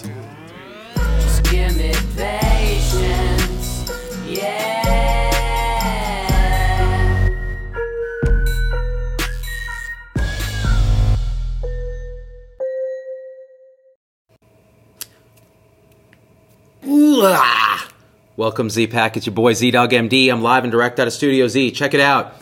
two, three. Just give me patience, yeah. Ooh, ah. Welcome, Z Pack. It's your boy ZDoggMD. I'm live and direct out of Studio Z. Check it out.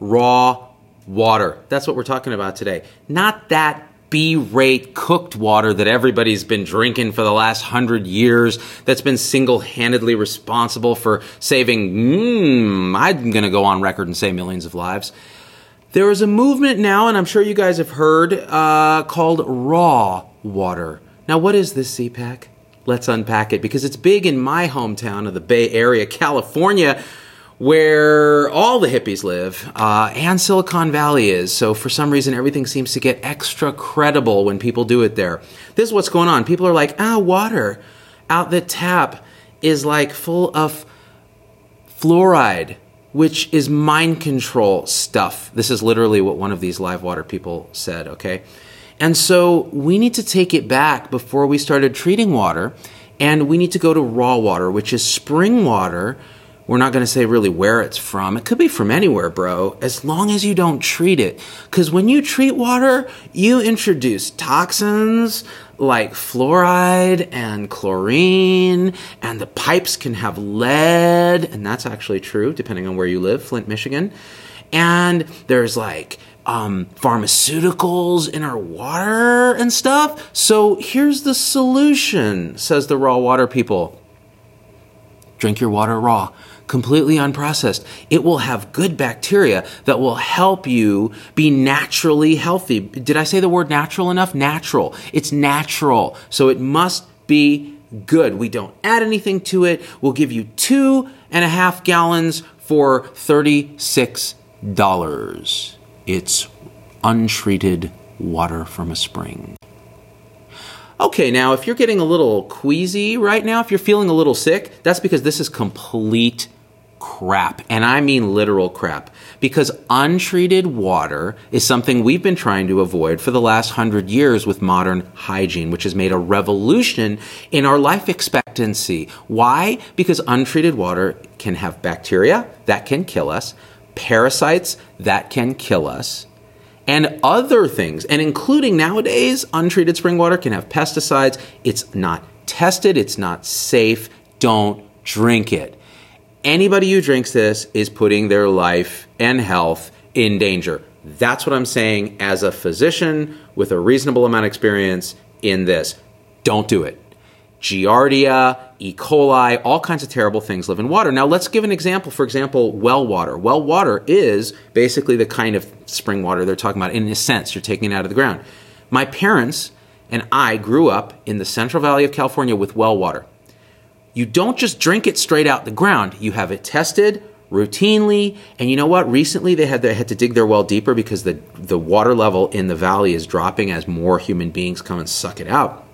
Raw water. That's what we're talking about today. Not that B rate cooked water that everybody's been drinking for the last hundred years, that's been single handedly responsible for saving, mm, I'm going to go on record and say millions of lives. There is a movement now, and I'm sure you guys have heard, uh, called raw water. Now, what is this Z Pack? Let's unpack it because it's big in my hometown of the Bay Area, California, where all the hippies live uh, and Silicon Valley is. So, for some reason, everything seems to get extra credible when people do it there. This is what's going on. People are like, ah, water out the tap is like full of fluoride, which is mind control stuff. This is literally what one of these live water people said, okay? And so we need to take it back before we started treating water, and we need to go to raw water, which is spring water. We're not going to say really where it's from. It could be from anywhere, bro, as long as you don't treat it. Because when you treat water, you introduce toxins like fluoride and chlorine, and the pipes can have lead, and that's actually true depending on where you live, Flint, Michigan. And there's like um, pharmaceuticals in our water and stuff. So here's the solution, says the raw water people. Drink your water raw, completely unprocessed. It will have good bacteria that will help you be naturally healthy. Did I say the word natural enough? Natural. It's natural. So it must be good. We don't add anything to it. We'll give you two and a half gallons for $36. It's untreated water from a spring. Okay, now if you're getting a little queasy right now, if you're feeling a little sick, that's because this is complete crap. And I mean literal crap. Because untreated water is something we've been trying to avoid for the last hundred years with modern hygiene, which has made a revolution in our life expectancy. Why? Because untreated water can have bacteria that can kill us, parasites that can kill us, and other things, and including nowadays, untreated spring water can have pesticides. It's not tested, it's not safe. Don't drink it. Anybody who drinks this is putting their life and health in danger. That's what I'm saying as a physician with a reasonable amount of experience in this. Don't do it. Giardia, E. coli, all kinds of terrible things live in water. Now, let's give an example. For example, well water. Well water is basically the kind of spring water they're talking about. In a sense, you're taking it out of the ground. My parents and I grew up in the Central Valley of California with well water. You don't just drink it straight out the ground. You have it tested routinely. And you know what? Recently they had, they had to dig their well deeper because the, the water level in the valley is dropping as more human beings come and suck it out.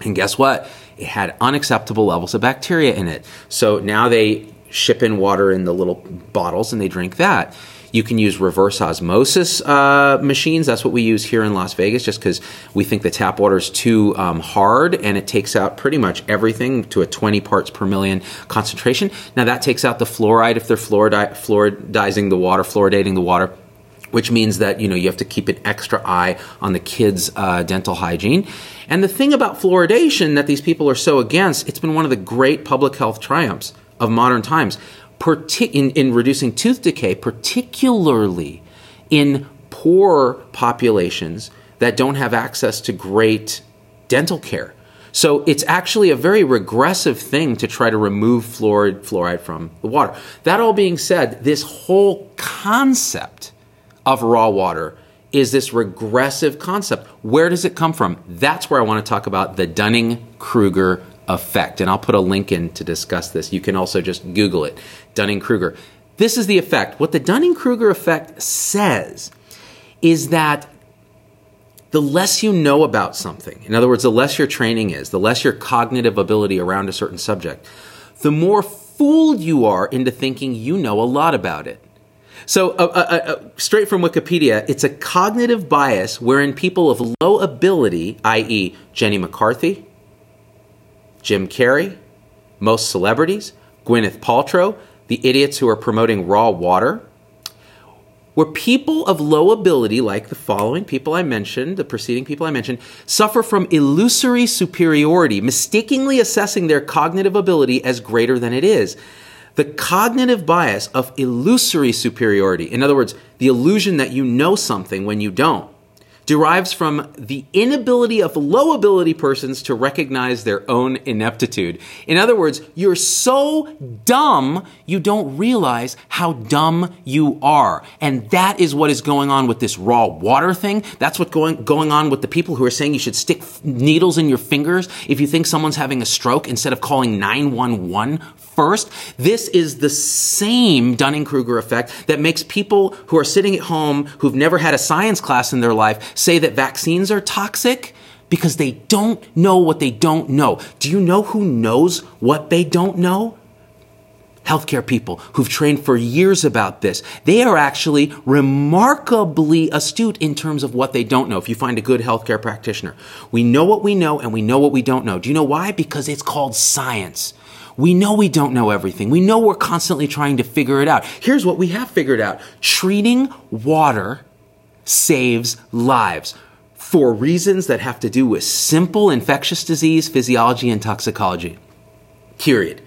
And guess what? It had unacceptable levels of bacteria in it. So now they ship in water in the little bottles and they drink that. You can use reverse osmosis uh, machines. That's what we use here in Las Vegas, just because we think the tap water is too um, hard and it takes out pretty much everything to a 20 parts per million concentration. Now that takes out the fluoride if they're fluoridi- fluoridizing the water, fluoridating the water which means that you know you have to keep an extra eye on the kids' uh, dental hygiene. And the thing about fluoridation that these people are so against, it's been one of the great public health triumphs of modern times, partic- in, in reducing tooth decay, particularly in poor populations that don't have access to great dental care. So it's actually a very regressive thing to try to remove fluoride, fluoride from the water. That all being said, this whole concept of raw water is this regressive concept. Where does it come from? That's where I want to talk about the Dunning Kruger effect. And I'll put a link in to discuss this. You can also just Google it Dunning Kruger. This is the effect. What the Dunning Kruger effect says is that the less you know about something, in other words, the less your training is, the less your cognitive ability around a certain subject, the more fooled you are into thinking you know a lot about it. So, uh, uh, uh, straight from Wikipedia, it's a cognitive bias wherein people of low ability, i.e., Jenny McCarthy, Jim Carrey, most celebrities, Gwyneth Paltrow, the idiots who are promoting raw water, where people of low ability, like the following people I mentioned, the preceding people I mentioned, suffer from illusory superiority, mistakenly assessing their cognitive ability as greater than it is. The cognitive bias of illusory superiority, in other words, the illusion that you know something when you don't, derives from the inability of low ability persons to recognize their own ineptitude. In other words, you're so dumb, you don't realize how dumb you are. And that is what is going on with this raw water thing. That's what's going, going on with the people who are saying you should stick needles in your fingers if you think someone's having a stroke instead of calling 911 first. This is the same Dunning Kruger effect that makes people who are sitting at home who've never had a science class in their life say that vaccines are toxic because they don't know what they don't know. Do you know who knows what they don't know? Healthcare people who've trained for years about this. They are actually remarkably astute in terms of what they don't know. If you find a good healthcare practitioner, we know what we know and we know what we don't know. Do you know why? Because it's called science. We know we don't know everything. We know we're constantly trying to figure it out. Here's what we have figured out. Treating water saves lives for reasons that have to do with simple infectious disease, physiology, and toxicology. Period.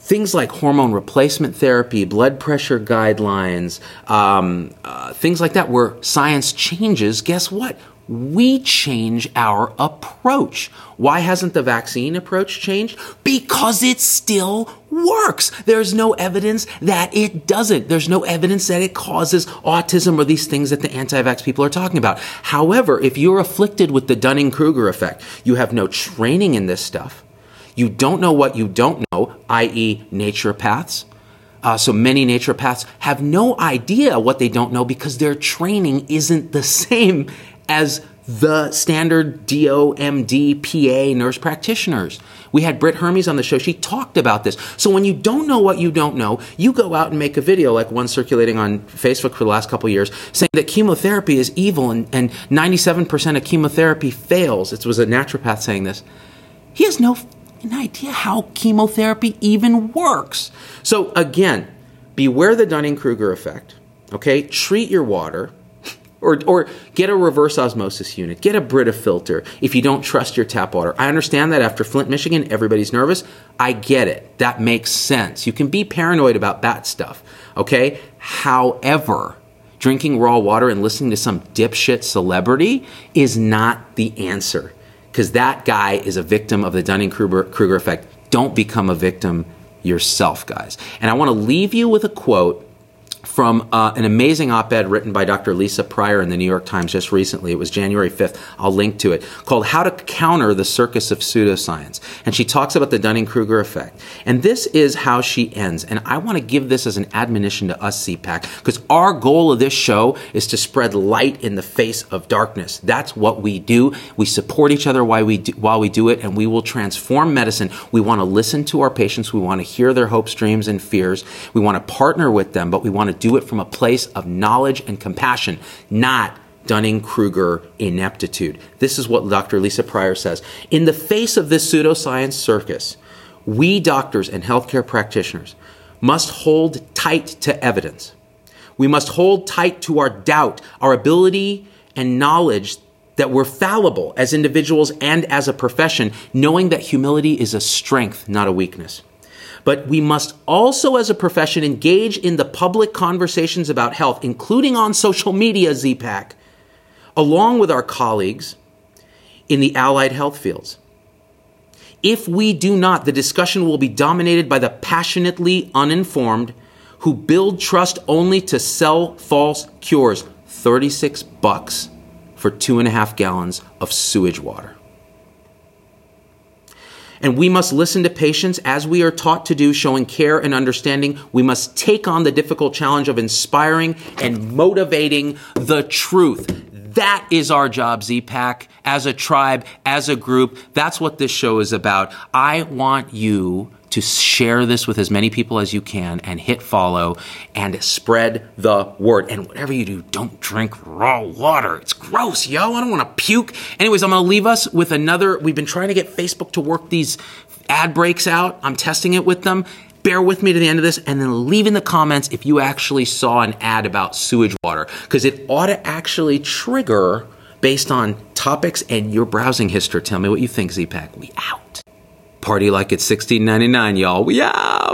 Things like hormone replacement therapy, blood pressure guidelines, um, uh, things like that, where science changes, guess what? We change our approach. Why hasn't the vaccine approach changed? Because it still works. There's no evidence that it doesn't. There's no evidence that it causes autism or these things that the anti-vax people are talking about. However, if you're afflicted with the Dunning-Kruger effect, you have no training in this stuff. You don't know what you don't know, i.e. naturopaths. Uh, so many naturopaths have no idea what they don't know because their training isn't the same as the standard DOMD PA nurse practitioners. We had Britt Hermes on the show. She talked about this. So when you don't know what you don't know, you go out and make a video like one circulating on Facebook for the last couple years saying that chemotherapy is evil and, and 97% of chemotherapy fails. It was a naturopath saying this. He has no idea how chemotherapy even works. So again, beware the Dunning-Kruger effect. Okay? Treat your water or, or get a reverse osmosis unit, get a Brita filter if you don't trust your tap water. I understand that after Flint, Michigan, everybody's nervous. I get it. That makes sense. You can be paranoid about that stuff, okay? However, drinking raw water and listening to some dipshit celebrity is not the answer because that guy is a victim of the Dunning Kruger effect. Don't become a victim yourself, guys. And I want to leave you with a quote from uh, an amazing op ed written by Dr. Lisa Pryor in the New York Times just recently. It was January 5th. I'll link to it, called How to Counter the Circus of Pseudoscience. And she talks about the Dunning Kruger effect. And this is how she ends. And I want to give this as an admonition to us, ZPAC, because our goal of this show is to spread light in the face of darkness. That's what we do. We support each other while we do, while we do it, and we will transform medicine. We want to listen to our patients. We want to hear their hopes, dreams, and fears. We want to partner with them, but we want to do do it from a place of knowledge and compassion, not Dunning Kruger ineptitude. This is what Dr. Lisa Pryor says. In the face of this pseudoscience circus, we doctors and healthcare practitioners must hold tight to evidence. We must hold tight to our doubt, our ability and knowledge that we're fallible as individuals and as a profession, knowing that humility is a strength, not a weakness. But we must also, as a profession, engage in the public conversations about health, including on social media, ZPAC, along with our colleagues in the allied health fields. If we do not, the discussion will be dominated by the passionately uninformed who build trust only to sell false cures. 36 bucks for two and a half gallons of sewage water. And we must listen to patients as we are taught to do, showing care and understanding. We must take on the difficult challenge of inspiring and motivating the truth. That is our job, ZPAC, as a tribe, as a group. That's what this show is about. I want you to share this with as many people as you can and hit follow and spread the word. And whatever you do, don't drink raw water. It's gross, yo. I don't want to puke. Anyways, I'm going to leave us with another. We've been trying to get Facebook to work these ad breaks out. I'm testing it with them. Bear with me to the end of this and then leave in the comments if you actually saw an ad about sewage water because it ought to actually trigger based on topics and your browsing history. Tell me what you think, Z-Pack. We out. Party like it's 16.99, y'all. We out.